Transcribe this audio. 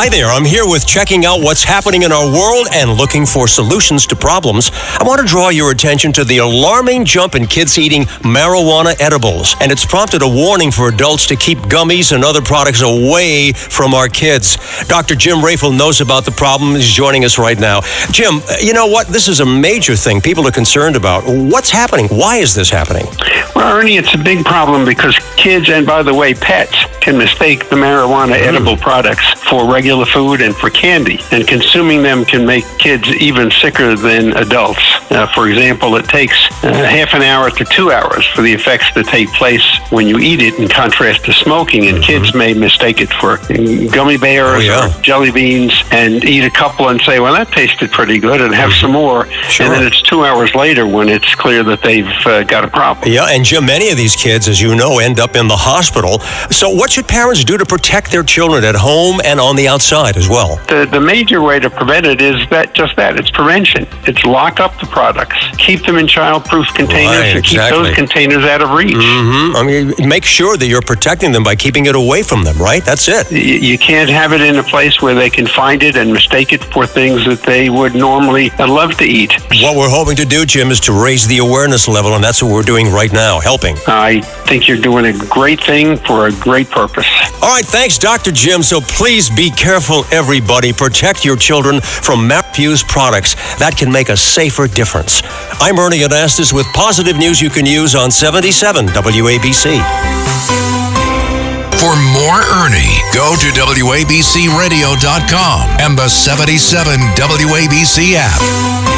Hi there, I'm here with checking out what's happening in our world and looking for solutions to problems. I want to draw your attention to the alarming jump in kids eating marijuana edibles, and it's prompted a warning for adults to keep gummies and other products away from our kids. Dr. Jim Reiffel knows about the problem. He's joining us right now. Jim, you know what? This is a major thing people are concerned about. What's happening? Why is this happening? Well, Ernie, it's a big problem because kids, and by the way, pets, can mistake the marijuana edible products for regular food and for candy. And consuming them can make kids even sicker than adults. Uh, for example, it takes uh, half an hour to two hours for the effects to take place when you eat it, in contrast to smoking. And kids may mistake it for gummy bears Oh, yeah. or jelly beans and eat a couple and say, well, that tasted pretty good, and have some more. Sure. And then it's two hours later when it's clear that they've uh, got a problem. Yeah, and Jim, many of these kids, as you know, end up in the hospital. So, what should parents do to protect their children at home and on the outside as well? The, the major way to prevent it is that just that it's prevention. It's lock up the products, keep them in child-proof containers, Right, and keep those containers out of reach. hmm I mean, make sure that you're protecting them by keeping it away from them, right? That's it. Y- You can't have it in a place where they can find it and mistake it for things that they would normally uh, love to eat. What we're hoping to do, Jim, is to raise the awareness level, and that's what we're doing right now, helping. I think you're doing a great thing for a great purpose. All right, thanks, Dr. Jim. So please be careful, everybody. Protect your children from MapFuse products. That can make a safer difference. I'm Ernie Anastos with positive news you can use on 77 WABC. For more Ernie, go to WABCRadio.com and the 77 WABC app.